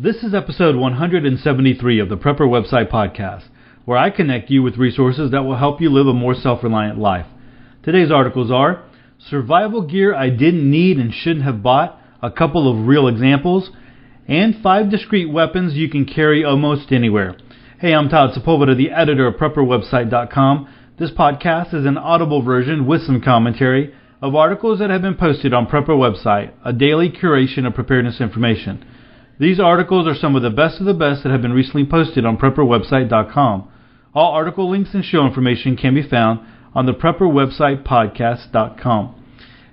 This is episode 173 of the Prepper Website Podcast, where I connect you with resources that will help you live a more self reliant life. Today's articles are Survival Gear I Didn't Need and Shouldn't Have Bought, a couple of real examples, and five discreet weapons you can carry almost anywhere. Hey, I'm Todd Sepulveda, the editor of PrepperWebsite.com. This podcast is an audible version with some commentary of articles that have been posted on Prepper Website, a daily curation of preparedness information. These articles are some of the best of the best that have been recently posted on PrepperWebsite.com. All article links and show information can be found on the PrepperWebsitePodcast.com.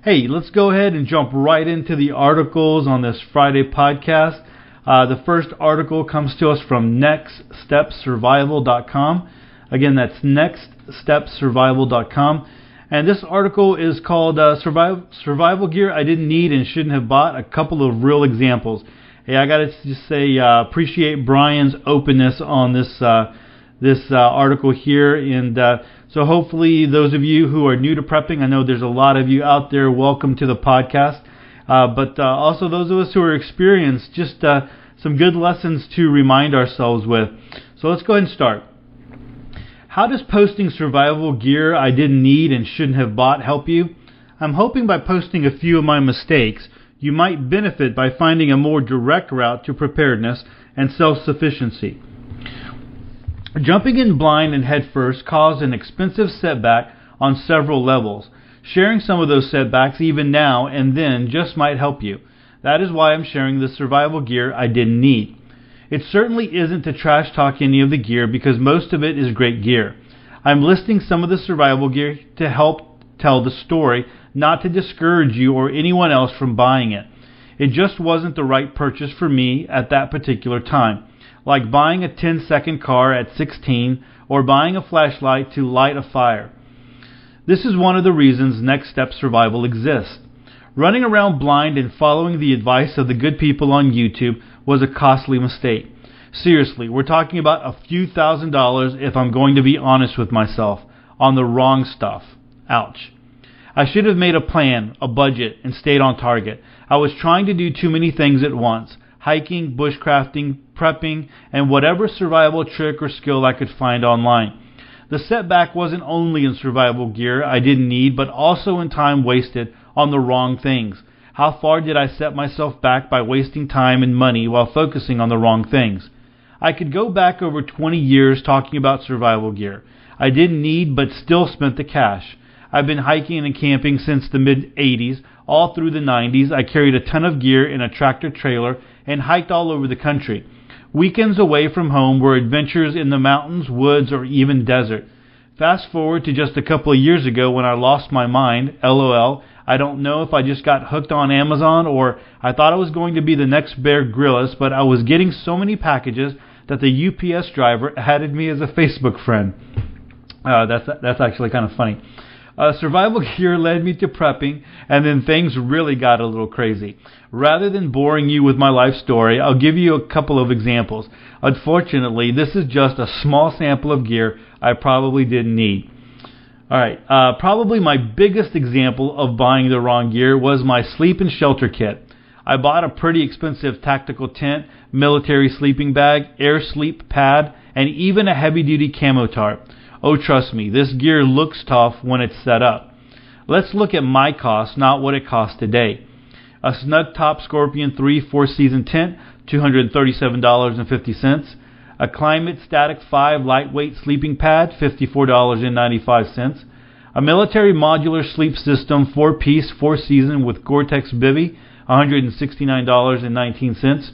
Hey, let's go ahead and jump right into the articles on this Friday podcast. Uh, the first article comes to us from NextStepSurvival.com. Again, that's NextStepSurvival.com. And this article is called uh, Survival, Survival Gear I Didn't Need and Shouldn't Have Bought, a couple of real examples. Hey, I got to just say, uh, appreciate Brian's openness on this uh, this uh, article here, and uh, so hopefully those of you who are new to prepping, I know there's a lot of you out there. Welcome to the podcast, uh, but uh, also those of us who are experienced, just some good lessons to remind ourselves with. So let's go ahead and start. How does posting survival gear I didn't need and shouldn't have bought help you? I'm hoping by posting a few of my mistakes you might benefit by finding a more direct route to preparedness and self sufficiency. Jumping in blind and headfirst caused an expensive setback on several levels. Sharing some of those setbacks even now and then just might help you. That is why I'm sharing the survival gear I didn't need. It certainly isn't to trash talk any of the gear because most of it is great gear. I'm listing some of the survival gear to help tell the story not to discourage you or anyone else from buying it. It just wasn't the right purchase for me at that particular time, like buying a 10 second car at 16 or buying a flashlight to light a fire. This is one of the reasons Next Step Survival exists. Running around blind and following the advice of the good people on YouTube was a costly mistake. Seriously, we're talking about a few thousand dollars if I'm going to be honest with myself, on the wrong stuff. Ouch. I should have made a plan, a budget, and stayed on target. I was trying to do too many things at once hiking, bushcrafting, prepping, and whatever survival trick or skill I could find online. The setback wasn't only in survival gear I didn't need, but also in time wasted on the wrong things. How far did I set myself back by wasting time and money while focusing on the wrong things? I could go back over 20 years talking about survival gear. I didn't need, but still spent the cash. I've been hiking and camping since the mid 80s. All through the 90s, I carried a ton of gear in a tractor trailer and hiked all over the country. Weekends away from home were adventures in the mountains, woods, or even desert. Fast forward to just a couple of years ago when I lost my mind, lol. I don't know if I just got hooked on Amazon or I thought I was going to be the next Bear Grylls, but I was getting so many packages that the UPS driver added me as a Facebook friend. Uh, that's that's actually kind of funny. Uh, survival gear led me to prepping, and then things really got a little crazy. Rather than boring you with my life story, I'll give you a couple of examples. Unfortunately, this is just a small sample of gear I probably didn't need. Alright, uh, probably my biggest example of buying the wrong gear was my sleep and shelter kit. I bought a pretty expensive tactical tent, military sleeping bag, air sleep pad, and even a heavy duty camo tarp. Oh, trust me, this gear looks tough when it's set up. Let's look at my cost, not what it costs today. A Snug Top Scorpion 3 4 season tent, $237.50. A Klymit Static 5 lightweight sleeping pad, $54.95. A military modular sleep system 4 piece 4 season with Gore-Tex bivy, $169.19.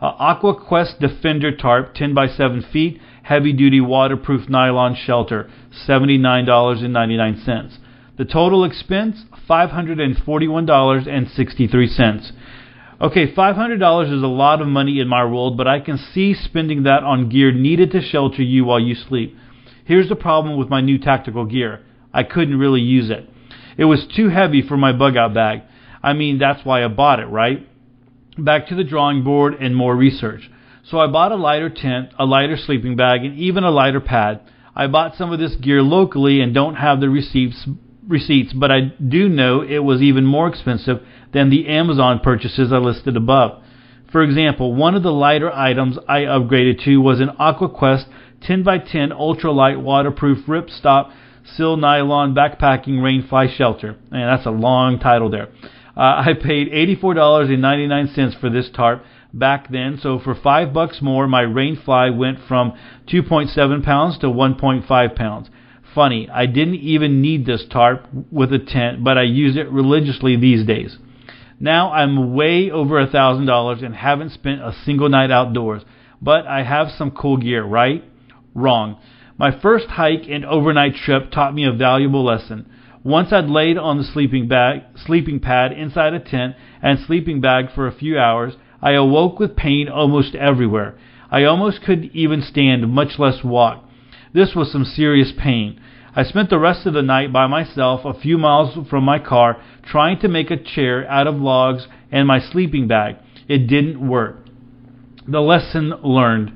Uh, Aqua Quest Defender tarp 10 by 7 feet, heavy duty waterproof nylon shelter, $79.99. The total expense, $541.63. Okay, $500 is a lot of money in my world, but I can see spending that on gear needed to shelter you while you sleep. Here's the problem with my new tactical gear I couldn't really use it. It was too heavy for my bug out bag. I mean, that's why I bought it, right? Back to the drawing board and more research. So I bought a lighter tent, a lighter sleeping bag, and even a lighter pad. I bought some of this gear locally and don't have the receipts receipts, but I do know it was even more expensive than the Amazon purchases I listed above. For example, one of the lighter items I upgraded to was an AquaQuest 10x10 ultralight waterproof ripstop Sil Nylon Backpacking Rainfly Shelter. And that's a long title there. Uh, I paid $84.99 for this tarp back then, so for five bucks more, my Rainfly went from 2.7 pounds to 1.5 pounds. Funny, I didn't even need this tarp with a tent, but I use it religiously these days. Now I'm way over a thousand dollars and haven't spent a single night outdoors, but I have some cool gear, right? Wrong. My first hike and overnight trip taught me a valuable lesson. Once I'd laid on the sleeping bag, sleeping pad inside a tent and sleeping bag for a few hours, I awoke with pain almost everywhere. I almost couldn't even stand, much less walk. This was some serious pain. I spent the rest of the night by myself a few miles from my car trying to make a chair out of logs and my sleeping bag. It didn't work. The lesson learned.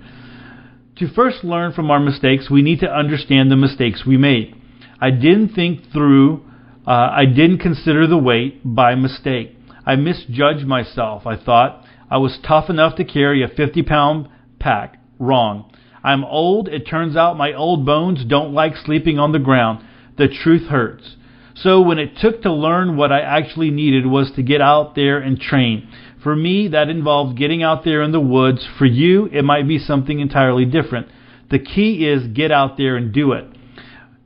To first learn from our mistakes, we need to understand the mistakes we made. I didn't think through, uh, I didn't consider the weight by mistake. I misjudged myself. I thought I was tough enough to carry a 50 pound pack. Wrong. I'm old. It turns out my old bones don't like sleeping on the ground. The truth hurts. So when it took to learn what I actually needed was to get out there and train. For me, that involved getting out there in the woods. For you, it might be something entirely different. The key is get out there and do it.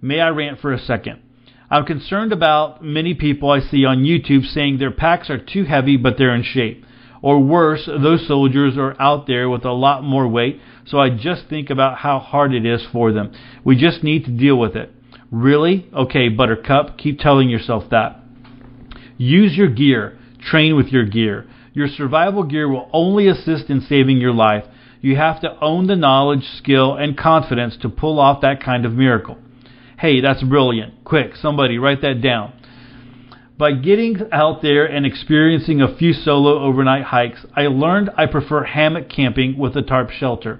May I rant for a second? I'm concerned about many people I see on YouTube saying their packs are too heavy but they're in shape. Or worse, those soldiers are out there with a lot more weight, so I just think about how hard it is for them. We just need to deal with it. Really? Okay, Buttercup, keep telling yourself that. Use your gear. Train with your gear. Your survival gear will only assist in saving your life. You have to own the knowledge, skill, and confidence to pull off that kind of miracle. Hey, that's brilliant. Quick, somebody write that down. By getting out there and experiencing a few solo overnight hikes, I learned I prefer hammock camping with a tarp shelter.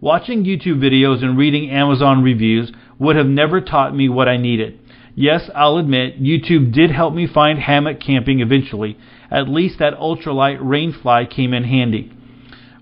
Watching YouTube videos and reading Amazon reviews would have never taught me what I needed. Yes, I'll admit, YouTube did help me find hammock camping eventually, at least that ultralight rainfly came in handy.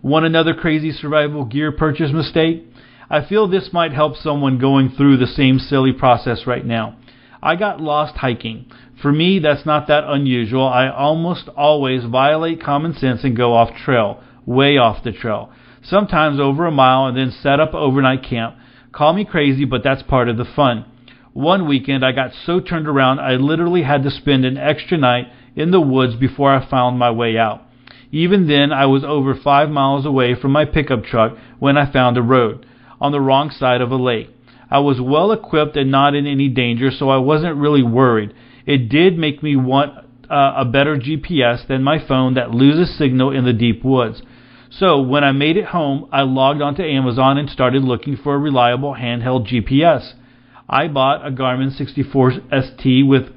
Want another crazy survival gear purchase mistake? I feel this might help someone going through the same silly process right now. I got lost hiking. For me, that's not that unusual. I almost always violate common sense and go off trail, way off the trail. Sometimes over a mile and then set up overnight camp. Call me crazy, but that's part of the fun. One weekend I got so turned around I literally had to spend an extra night in the woods before I found my way out. Even then, I was over five miles away from my pickup truck when I found a road on the wrong side of a lake. I was well equipped and not in any danger, so I wasn't really worried. It did make me want uh, a better GPS than my phone that loses signal in the deep woods. So when I made it home, I logged onto Amazon and started looking for a reliable handheld GPS. I bought a Garmin 64 ST with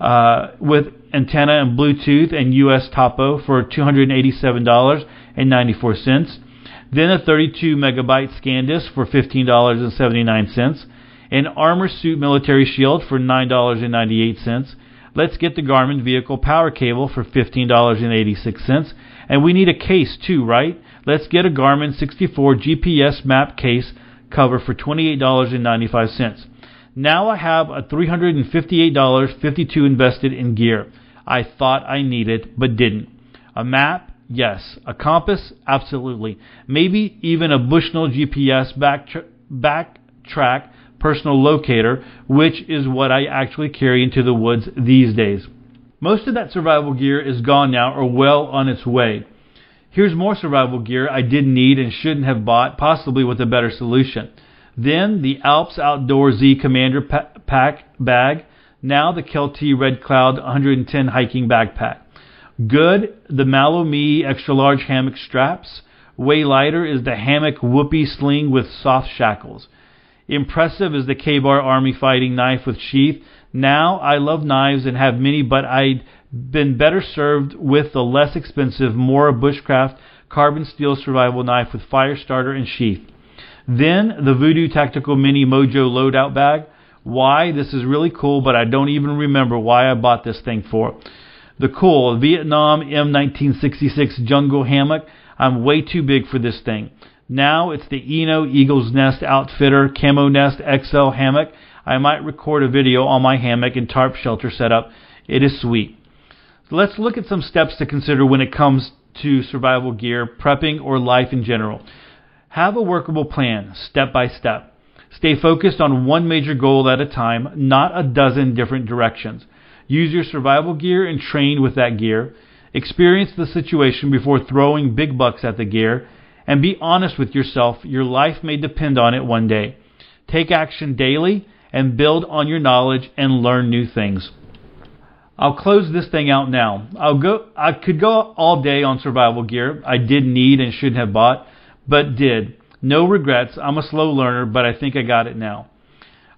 uh, with antenna and Bluetooth and US Topo for $287.94. Then a 32 megabyte SanDisk for $15.79. An Armor Suit Military Shield for $9.98. Let's get the Garmin vehicle power cable for $15.86. And we need a case too, right? Let's get a Garmin 64 GPS map case cover for $28.95. Now I have a $358.52 invested in gear. I thought I needed, but didn't. A map? Yes. A compass? Absolutely. Maybe even a Bushnell GPS backtrack back personal locator, which is what I actually carry into the woods these days. Most of that survival gear is gone now or well on its way. Here's more survival gear I didn't need and shouldn't have bought, possibly with a better solution. Then the Alps Outdoor Z Commander Pack Bag. Now the Kelty Red Cloud 110 Hiking Backpack. Good, the MalloMe Extra Large Hammock Straps. Way lighter is the Hammock Whoopie Sling with soft shackles. Impressive is the Ka-Bar Army Fighting Knife with sheath. Now I love knives and have many, but I'd been better served with the less expensive Mora Bushcraft carbon steel survival knife with fire starter and sheath. Then the Voodoo Tactical Mini Mojo loadout bag. Why? This is really cool, but I don't even remember why I bought this thing for. The cool Vietnam M1966 jungle hammock. I'm way too big for this thing. Now it's the Eno Eagle's Nest Outfitter Camo Nest XL hammock. I might record a video on my hammock and tarp shelter setup. It is sweet. Let's look at some steps to consider when it comes to survival gear, prepping, or life in general. Have a workable plan, step by step. Stay focused on one major goal at a time, not a dozen different directions. Use your survival gear and train with that gear. Experience the situation before throwing big bucks at the gear. And be honest with yourself, your life may depend on it one day. Take action daily and build on your knowledge and learn new things. I'll close this thing out now. I'll go I could go all day on survival gear I did need and should have bought, but did. No regrets. I'm a slow learner, but I think I got it now.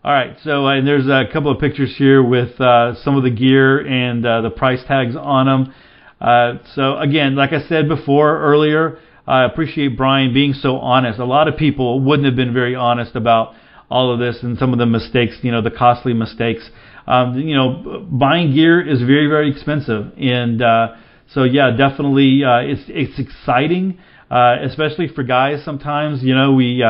All right, so uh, there's a couple of pictures here with uh, some of the gear and uh, the price tags on them. Uh, so again, like I said before earlier, I appreciate Brian being so honest. A lot of people wouldn't have been very honest about all of this and some of the mistakes, you know, the costly mistakes. Um, you know, buying gear is very very expensive, and uh, so yeah, definitely uh, it's it's exciting, especially for guys. Sometimes you know we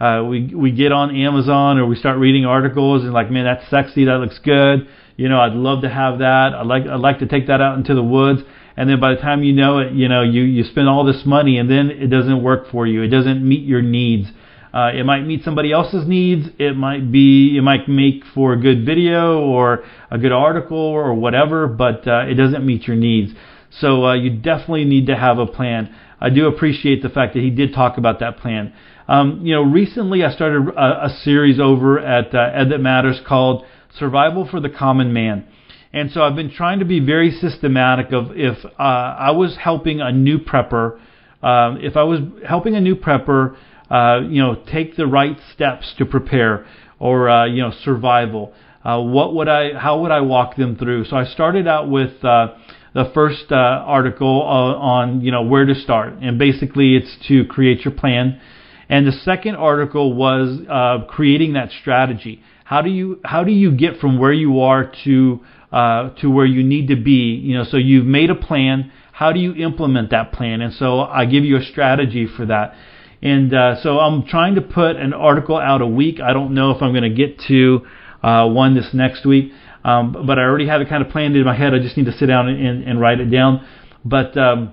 uh, we we get on Amazon or we start reading articles and like, man, that's sexy, that looks good. You know, I'd love to have that. I'd like I'd like to take that out into the woods. And then by the time you know it, you know, you you spend all this money and then it doesn't work for you. It doesn't meet your needs. Uh, it might meet somebody else's needs. It might be, it might make for a good video or a good article or whatever, but uh, it doesn't meet your needs. So uh, you definitely need to have a plan. I do appreciate the fact that he did talk about that plan. Um, you know, recently I started a, a series over at uh, Ed That Matters called Survival for the Common Man. And so I've been trying to be very systematic of if uh, I was helping a new prepper, uh, if I was helping a new prepper, uh, you know, take the right steps to prepare or uh, you know survival. Uh, what would I? How would I walk them through? So I started out with uh, the first uh, article uh, on you know where to start, and basically it's to create your plan. And the second article was uh, creating that strategy. How do you how do you get from where you are to uh, to where you need to be? You know, so you've made a plan. How do you implement that plan? And so I give you a strategy for that. And uh, so I'm trying to put an article out a week. I don't know if I'm going to get to uh, one this next week, um, but I already have it kind of planned in my head. I just need to sit down and, and, write it down. But um,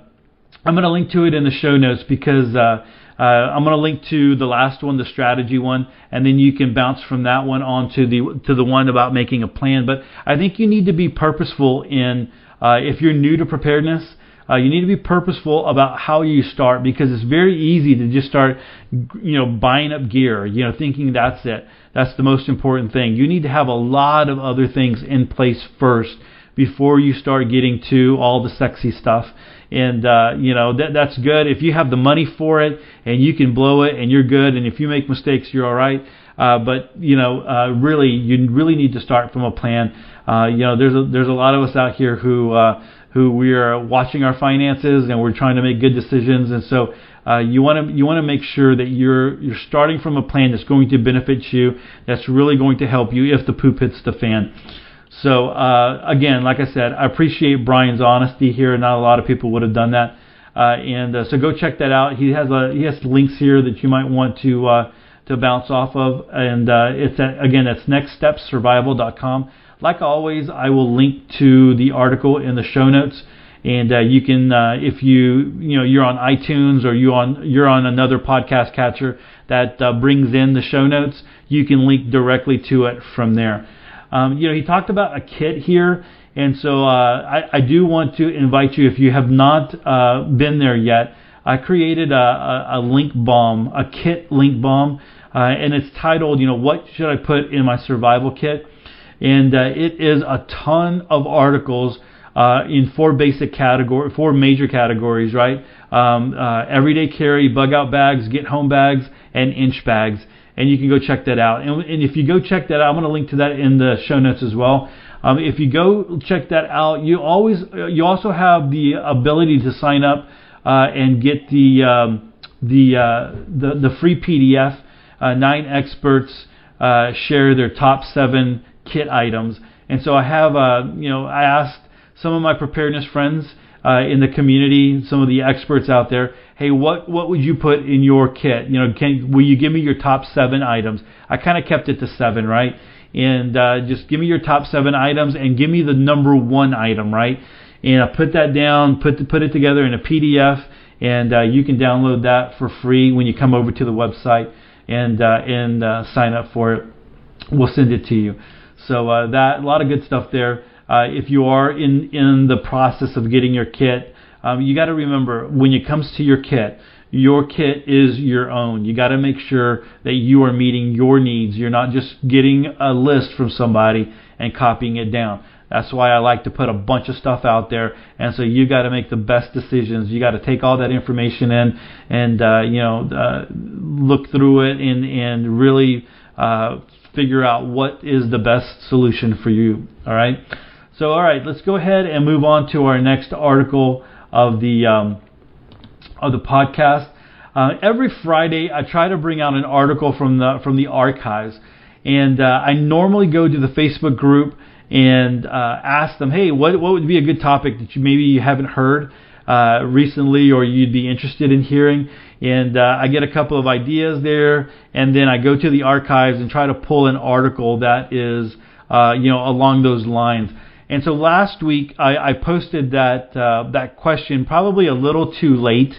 I'm going to link to it in the show notes because uh, I'm going to link to the last one, the strategy one, and then you can bounce from that one on to the to the one about making a plan. But I think you need to be purposeful in uh, if you're new to preparedness. Uh, you need to be purposeful about how you start because it's very easy to just start, you know, buying up gear, you know, thinking that's it. That's the most important thing. You need to have a lot of other things in place first before you start getting to all the sexy stuff and uh, you know that that's good. If you have the money for it and you can blow it and you're good and if you make mistakes you're all right. Uh, but you know uh, really you really need to start from a plan. Uh, you know there's a there's a lot of us out here who uh, who we are watching our finances and we're trying to make good decisions. And so uh, you want to you want to make sure that you're you're starting from a plan that's going to benefit you that's really going to help you if the poop hits the fan so uh, again, like I said, I appreciate Brian's honesty here. Not a lot of people would have done that, uh, and uh, so go check that out. He has a he has links here that you might want to uh, to bounce off of, and uh, it's at, again that's nextstepsurvival.com. Like always, I will link to the article in the show notes, and uh, you can if you you know you're on iTunes or you on you're on another podcast catcher that brings in the show notes, you can link directly to it from there. Um, you know, he talked about a kit here, and so uh, I, I, do want to invite you if you have not uh, been there yet. I created a, a, a, link bomb, a kit link bomb, uh, and it's titled, you know, what should I put in my survival kit? And uh, it is a ton of articles uh, in four basic category, four major categories, right? Um, uh, everyday carry, bug out bags, get home bags, and INCH bags and you can go check that out. And, and if you go check that out, I'm going to link to that in the show notes as well. Um, if you go check that out, you always you also have the ability to sign up uh, and get the um, the, uh, the the free PDF. Uh, nine experts uh, share their top seven kit items, and so I have uh, you know I asked some of my preparedness friends uh, in the community, some of the experts out there. Hey, what what would you put in your kit? You know, can will you give me your top seven items? I kind of kept it to seven, right? And uh, just give me your top seven items and give me the number one item, right? And I put that down, put put it together in a PDF, and uh, you can download that for free when you come over to the website and uh, and uh, sign up for it. We'll send it to you. So uh, that a lot of good stuff there. Uh, if you are in in the process of getting your kit, um, you got to remember when it comes to your kit, your kit is your own. You got to make sure that you are meeting your needs. You're not just getting a list from somebody and copying it down. That's why I like to put a bunch of stuff out there, and so you got to make the best decisions. You got to take all that information in and uh, you know uh, look through it and and really uh, figure out what is the best solution for you. All right. So all right, let's go ahead and move on to our next article of the um, of the podcast. Uh, every Friday, I try to bring out an article from the from the archives, and uh, I normally go to the Facebook group and uh, ask them, hey, what what would be a good topic that you maybe you haven't heard uh, recently or you'd be interested in hearing? And uh, I get a couple of ideas there, and then I go to the archives and try to pull an article that is uh, you know along those lines. And so last week I, I posted that uh, that question probably a little too late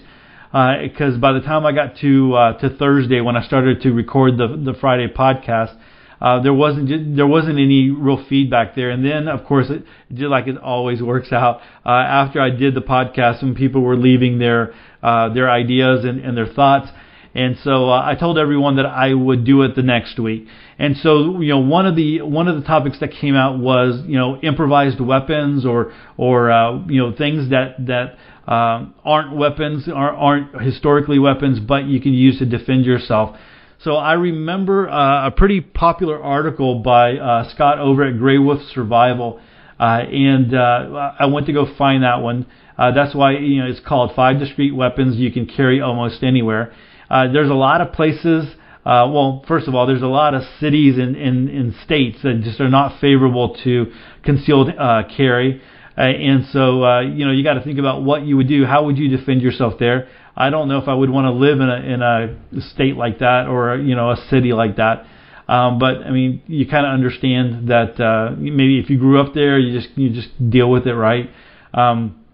because uh, by the time I got to uh, to Thursday when I started to record the the Friday podcast, uh, there wasn't there wasn't any real feedback there. And then, of course, it, just like it always works out, uh, after I did the podcast, and people were leaving their uh, their ideas and, and their thoughts. And so uh, I told everyone that I would do it the next week. And so you know one of the one of the topics that came out was you know improvised weapons or or uh, you know things that that uh, aren't weapons aren't, aren't historically weapons, but you can use to defend yourself. So I remember uh, a pretty popular article by uh, Scott over at Grey Wolf Survival, uh, and uh, I went to go find that one. Uh, that's why you know it's called Five Discrete Weapons You Can Carry Almost Anywhere. Uh, there's a lot of places. Uh, well, first of all, there's a lot of cities and in, in, in states that just are not favorable to concealed uh, carry. Uh, and so, uh, you know, you got to think about what you would do. How would you defend yourself there? I don't know if I would want to live in a in a state like that or you know a city like that. Um, but I mean, you kind of understand that uh, maybe if you grew up there, you just you just deal with it, right? Um,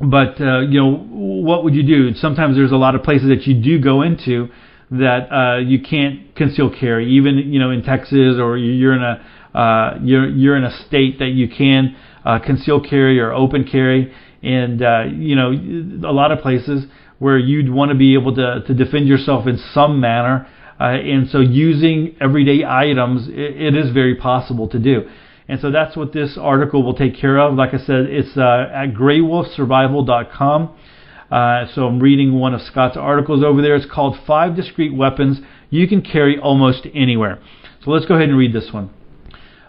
but uh, you know, what would you do? Sometimes there's a lot of places that you do go into that uh, you can't conceal carry, even you know in Texas or you're in a uh, you're you're in a state that you can uh, conceal carry or open carry, and uh, you know a lot of places where you'd want to be able to, to defend yourself in some manner. Uh, and so using everyday items, it, it is very possible to do. And so that's what this article will take care of. Like I said, it's uh, at graywolfsurvival.com. Uh, so I'm reading one of Scott's articles over there. It's called Five Discreet Weapons You Can Carry Almost Anywhere. So let's go ahead and read this one.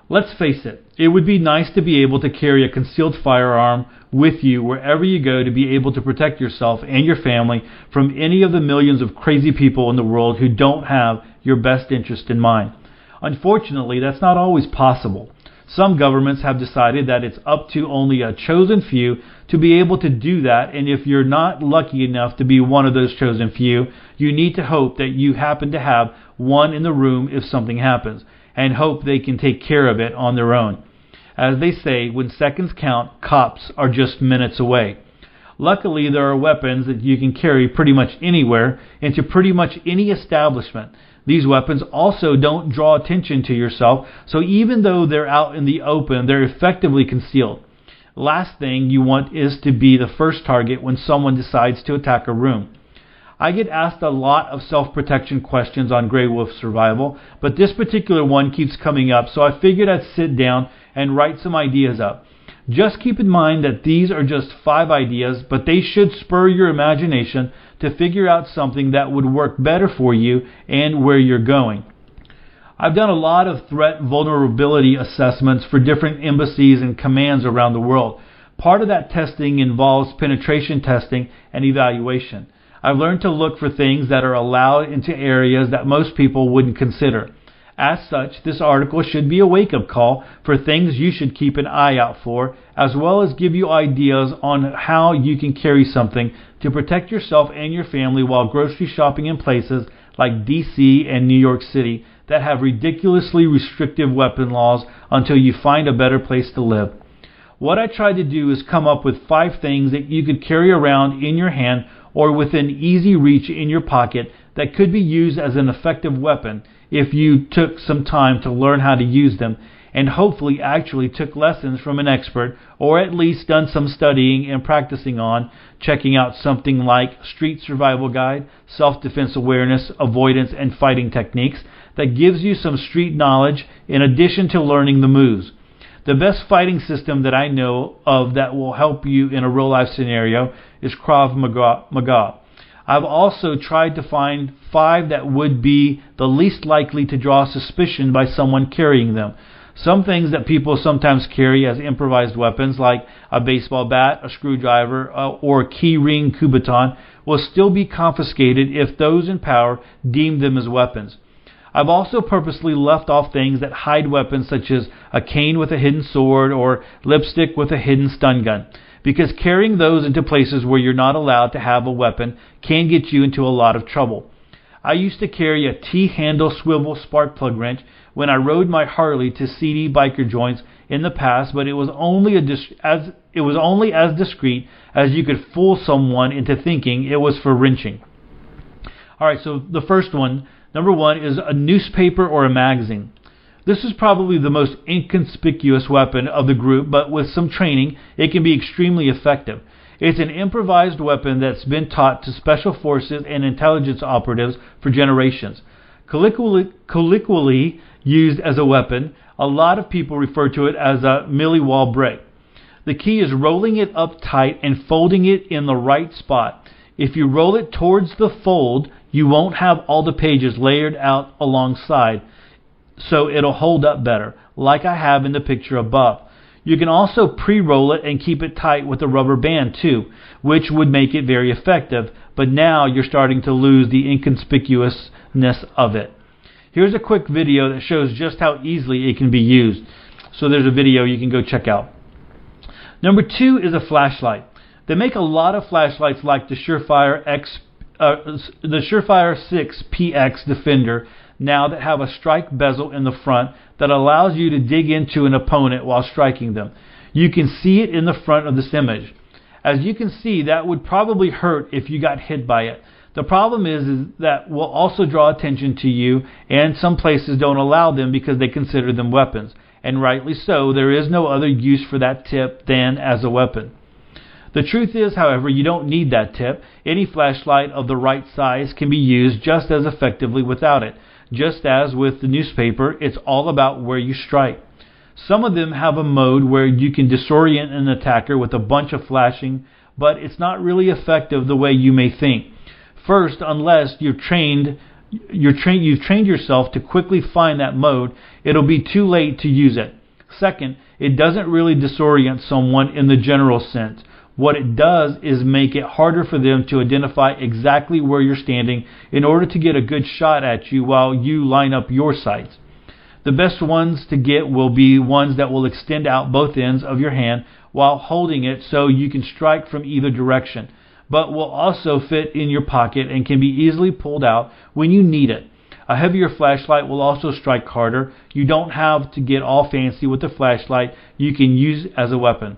Let's face it, it would be nice to be able to carry a concealed firearm with you wherever you go to be able to protect yourself and your family from any of the millions of crazy people in the world who don't have your best interest in mind. Unfortunately, that's not always possible. Some governments have decided that it's up to only a chosen few to be able to do that, and if you're not lucky enough to be one of those chosen few, you need to hope that you happen to have one in the room if something happens and hope they can take care of it on their own. As they say, when seconds count, cops are just minutes away. Luckily, there are weapons that you can carry pretty much anywhere into pretty much any establishment. These weapons also don't draw attention to yourself, so even though they're out in the open, they're effectively concealed. Last thing you want is to be the first target when someone decides to attack a room. I get asked a lot of self protection questions on Grey Wolf Survival, but this particular one keeps coming up, so I figured I'd sit down and write some ideas up. Just keep in mind that these are just five ideas, but they should spur your imagination to figure out something that would work better for you and where you're going. I've done a lot of threat vulnerability assessments for different embassies and commands around the world. Part of that testing involves penetration testing and evaluation. I've learned to look for things that are allowed into areas that most people wouldn't consider. As such, this article should be a wake up call for things you should keep an eye out for, as well as give you ideas on how you can carry something to protect yourself and your family while grocery shopping in places like DC and New York City that have ridiculously restrictive weapon laws until you find a better place to live. What I tried to do is come up with five things that you could carry around in your hand or within easy reach in your pocket that could be used as an effective weapon if you took some time to learn how to use them and hopefully actually took lessons from an expert or at least done some studying and practicing on checking out something like Street Survival Guide, Self Defense Awareness, Avoidance and Fighting Techniques that gives you some street knowledge in addition to learning the moves. The best fighting system that I know of that will help you in a real life scenario is Krav Maga. I've also tried to find five that would be the least likely to draw suspicion by someone carrying them. Some things that people sometimes carry as improvised weapons, like a baseball bat, a screwdriver, uh, or a key ring Kubotan, will still be confiscated if those in power deem them as weapons. I've also purposely left off things that hide weapons such as a cane with a hidden sword or lipstick with a hidden stun gun because carrying those into places where you're not allowed to have a weapon can get you into a lot of trouble. I used to carry a T-handle swivel spark plug wrench when I rode my Harley to seedy biker joints in the past, but it was only dis- as it was only as discreet as you could fool someone into thinking it was for wrenching. All right, so the first one, number 1 is a newspaper or a magazine. This is probably the most inconspicuous weapon of the group, but with some training, it can be extremely effective. It's an improvised weapon that's been taught to special forces and intelligence operatives for generations. Colloquially, used as a weapon, a lot of people refer to it as a Millwall brick. The key is rolling it up tight and folding it in the right spot. If you roll it towards the fold, you won't have all the pages layered out alongside so it'll hold up better, like I have in the picture above. You can also pre-roll it and keep it tight with a rubber band too, which would make it very effective, but now you're starting to lose the inconspicuousness of it. Here's a quick video that shows just how easily it can be used. So there's a video you can go check out. Number two is a flashlight. They make a lot of flashlights like the Surefire X, uh, the Surefire 6 PX Defender now that have a strike bezel in the front that allows you to dig into an opponent while striking them. You can see it in the front of this image. As you can see, that would probably hurt if you got hit by it. The problem is, is that will also draw attention to you, and some places don't allow them because they consider them weapons. And rightly so, there is no other use for that tip than as a weapon. The truth is, however, you don't need that tip. Any flashlight of the right size can be used just as effectively without it. Just as with the newspaper, it's all about where you strike. Some of them have a mode where you can disorient an attacker with a bunch of flashing, but it's not really effective the way you may think. First, unless you've trained you're trained you've trained yourself to quickly find that mode, it'll be too late to use it. Second, it doesn't really disorient someone in the general sense. What it does is make it harder for them to identify exactly where you're standing in order to get a good shot at you while you line up your sights. The best ones to get will be ones that will extend out both ends of your hand while holding it so you can strike from either direction, but will also fit in your pocket and can be easily pulled out when you need it. A heavier flashlight will also strike harder. You don't have to get all fancy with the flashlight you can use it as a weapon.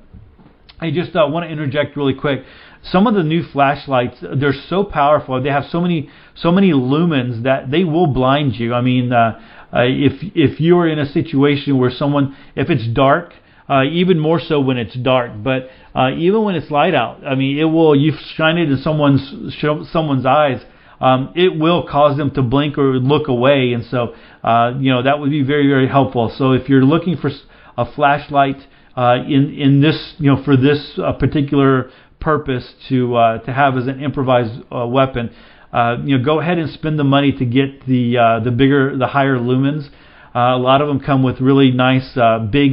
I just uh, want to interject really quick. Some of the new flashlights, they're so powerful. They have so many so many lumens that they will blind you. I mean, uh, uh, if if you're in a situation where someone, if it's dark, uh, even more so when it's dark, but uh, even when it's light out, I mean, it will. You shine it in someone's someone's eyes. Um, it will cause them to blink or look away, and so uh, you know that would be very very helpful. So if you're looking for a flashlight uh, in in this you know for this uh, particular purpose to uh, to have as an improvised uh, weapon. Uh, you know, go ahead and spend the money to get the uh, the bigger, the higher lumens. A lot of them come with really nice, uh, big,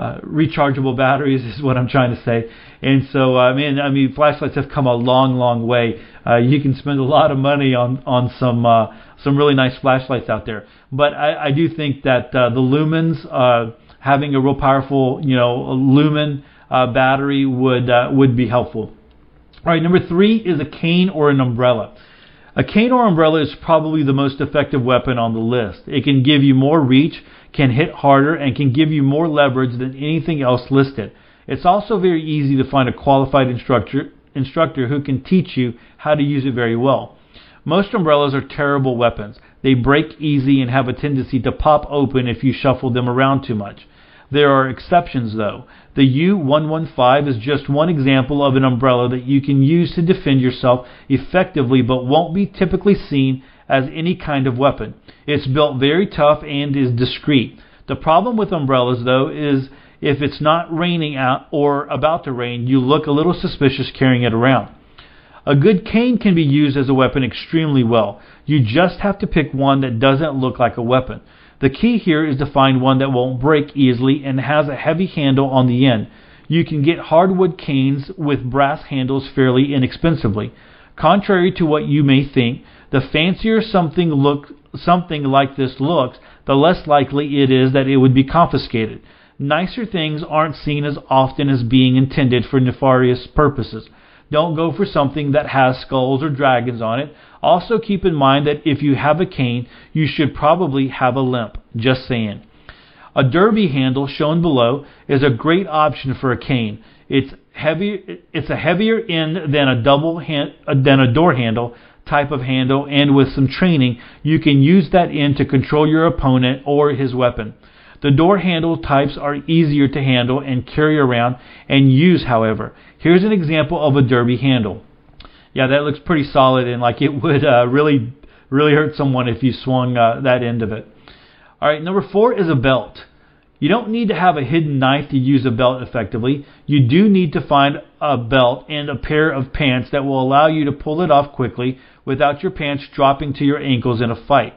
uh, uh, uh, rechargeable batteries is what I'm trying to say. And so, I mean, I mean, flashlights have come a long, long way. Uh, you can spend a lot of money on on some uh, some really nice flashlights out there. But I, I do think that uh, the lumens, uh, having a real powerful, you know, lumen uh, battery would uh, would be helpful. All right, number three is a cane or an umbrella. A cane or umbrella is probably the most effective weapon on the list. It can give you more reach, can hit harder, and can give you more leverage than anything else listed. It's also very easy to find a qualified instructor, instructor who can teach you how to use it very well. Most umbrellas are terrible weapons. They break easy and have a tendency to pop open if you shuffle them around too much. There are exceptions though. The U115 is just one example of an umbrella that you can use to defend yourself effectively but won't be typically seen as any kind of weapon. It's built very tough and is discreet. The problem with umbrellas though is if it's not raining out or about to rain, you look a little suspicious carrying it around. A good cane can be used as a weapon extremely well. You just have to pick one that doesn't look like a weapon. The key here is to find one that won't break easily and has a heavy handle on the end. You can get hardwood canes with brass handles fairly inexpensively. Contrary to what you may think, the fancier something look something like this looks, the less likely it is that it would be confiscated. Nicer things aren't seen as often as being intended for nefarious purposes. Don't go for something that has skulls or dragons on it. Also keep in mind that if you have a cane, you should probably have a limp. Just saying. A derby handle shown below is a great option for a cane. It's heavy. It's a heavier end than a double hand, uh, than a door handle type of handle, and with some training, you can use that end to control your opponent or his weapon. The door handle types are easier to handle and carry around and use, however. Here's an example of a derby handle. Yeah, that looks pretty solid and like it would uh, really, really hurt someone if you swung uh, that end of it. All right, number four is a belt. You don't need to have a hidden knife to use a belt effectively. You do need to find a belt and a pair of pants that will allow you to pull it off quickly without your pants dropping to your ankles in a fight.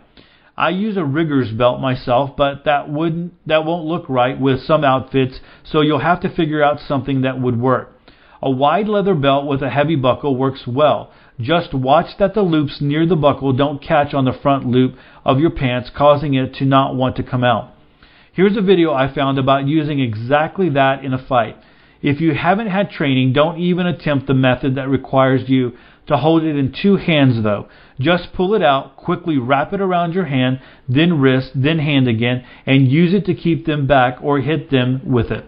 I use a rigger's belt myself, but that wouldn't that won't look right with some outfits, so you'll have to figure out something that would work. A wide leather belt with a heavy buckle works well. Just watch that the loops near the buckle don't catch on the front loop of your pants, causing it to not want to come out. Here's a video I found about using exactly that in a fight. If you haven't had training, don't even attempt the method that requires you to hold it in two hands though. Just pull it out, quickly wrap it around your hand, then wrist, then hand again, and use it to keep them back or hit them with it.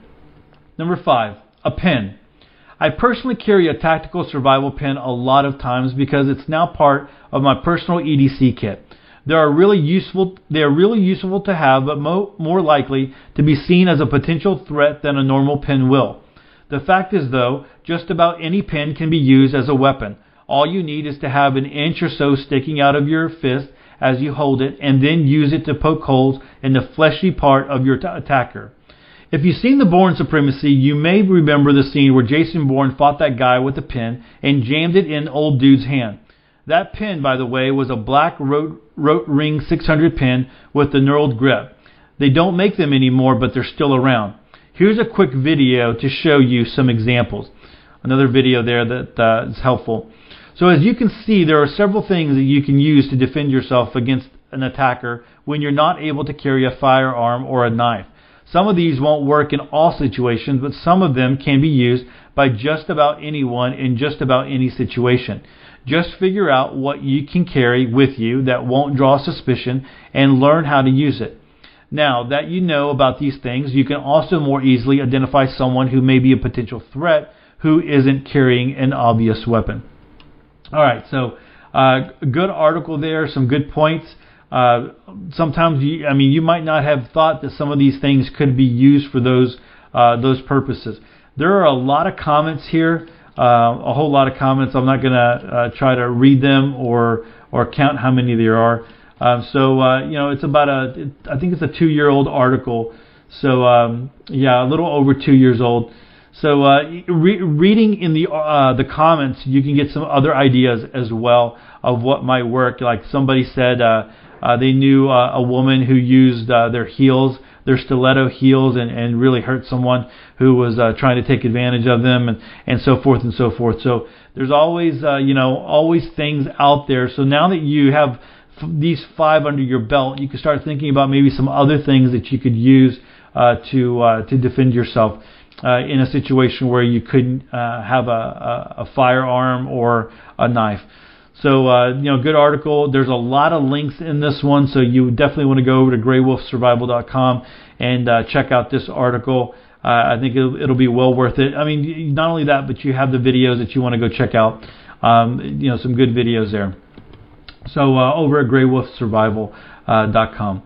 Number five, a pen. I personally carry a tactical survival pen a lot of times because it's now part of my personal EDC kit. They are really useful. They are really useful to have, but mo- more likely to be seen as a potential threat than a normal pen will. The fact is, though, just about any pen can be used as a weapon. All you need is to have an inch or so sticking out of your fist as you hold it, and then use it to poke holes in the fleshy part of your t- attacker. If you've seen The Bourne Supremacy, you may remember the scene where Jason Bourne fought that guy with a pin and jammed it in old dude's hand. That pin, by the way, was a black rote ring 600 pin with the knurled grip. They don't make them anymore, but they're still around. Here's a quick video to show you some examples. Another video there that uh, is helpful. So as you can see, there are several things that you can use to defend yourself against an attacker when you're not able to carry a firearm or a knife. Some of these won't work in all situations, but some of them can be used by just about anyone in just about any situation. Just figure out what you can carry with you that won't draw suspicion and learn how to use it. Now that you know about these things, you can also more easily identify someone who may be a potential threat who isn't carrying an obvious weapon. All right, so uh, good article there, some good points. Uh, sometimes you, I mean, you might not have thought that some of these things could be used for those uh, those purposes. There are a lot of comments here, uh, a whole lot of comments. I'm not going to uh, try to read them or or count how many there are. Um, so uh, you know, it's about a, I think it's a two-year-old article. So um, yeah, a little over two years old. So uh, re- reading in the uh, the comments, you can get some other ideas as well of what might work. Like somebody said, uh, uh, they knew uh, a woman who used uh, their heels their stiletto heels and, and really hurt someone who was uh, trying to take advantage of them and, and so forth and so forth. So there's always, uh, you know, always things out there. So now that you have f- these five under your belt, you can start thinking about maybe some other things that you could use uh, to uh, to defend yourself uh, in a situation where you couldn't uh, have a, a, a firearm or a knife. So, uh, you know, good article. There's a lot of links in this one, so you definitely want to go over to graywolfsurvival.com and uh, check out this article. Uh, I think it'll, it'll, be well worth it. I mean, not only that, but you have the videos that you want to go check out. Um, you know, some good videos there. So, uh, over at graywolfsurvival.com.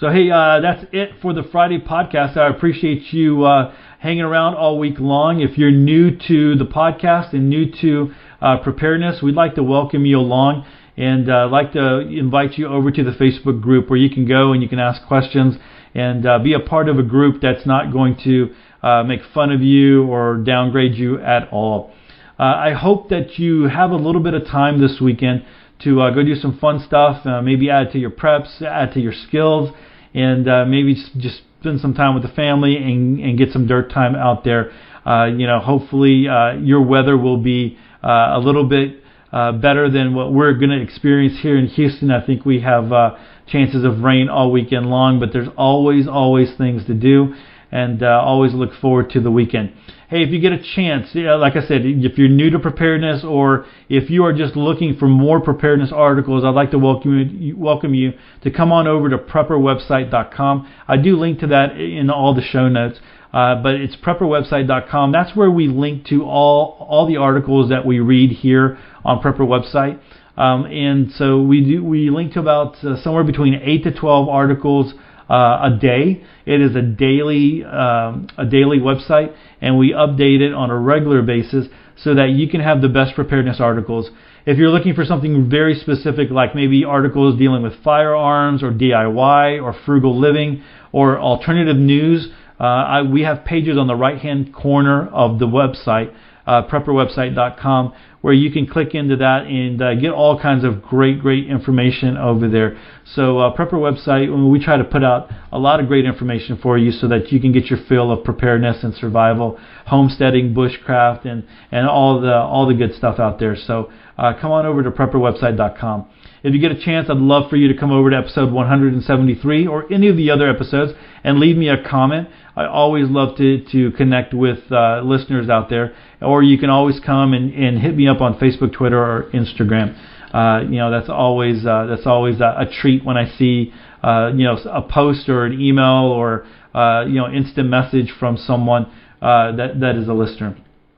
So, hey, uh, that's it for the Friday podcast. I appreciate you uh, hanging around all week long. If you're new to the podcast and new to uh, preparedness, we'd like to welcome you along and uh, like to invite you over to the Facebook group where you can go and you can ask questions and uh, be a part of a group that's not going to uh, make fun of you or downgrade you at all. Uh, I hope that you have a little bit of time this weekend to uh, go do some fun stuff, uh, maybe add to your preps, add to your skills, and maybe just spend some time with the family and, and get some dirt time out there. you know, hopefully your weather will be a little bit uh, better than what we're going to experience here in Houston. I think we have uh, chances of rain all weekend long, but there's always, always things to do, and uh, always look forward to the weekend. Hey, if you get a chance, like I said, if you're new to preparedness or if you are just looking for more preparedness articles, I'd like to welcome you, welcome you to come on over to prepperwebsite.com. I do link to that in all the show notes. Uh, but it's prepperwebsite.com. That's where we link to all all the articles that we read here on Prepper website. Um, and so we do we link to about uh, somewhere between eight to twelve articles uh, a day. It is a daily um, a daily website, and we update it on a regular basis so that you can have the best preparedness articles. If you're looking for something very specific, like maybe articles dealing with firearms or DIY or frugal living or alternative news, uh, I, we have pages on the right hand corner of the website, uh, prepperwebsite.com, where you can click into that and uh, get all kinds of great, great information over there. So, uh, Prepper website, we try to put out a lot of great information for you so that you can get your fill of preparedness and survival, homesteading, bushcraft, and, and all the all the good stuff out there. So, uh, come on over to prepperwebsite.com. If you get a chance, I'd love for you to come over to episode 173 or any of the other episodes and leave me a comment. I always love to, to connect with uh, listeners out there. Or you can always come and, and hit me up on Facebook, Twitter, or Instagram. Uh, you know that's always uh, that's always a, a, treat when I see uh, you know a post or an email or uh, you know instant message from someone uh, that that is a listener.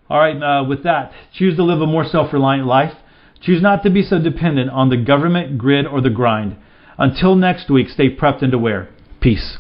All right, uh, with that, choose to live a more self-reliant life. Choose not to be so dependent on the government, grid, or the grind. Until next week, stay prepped and aware. Peace.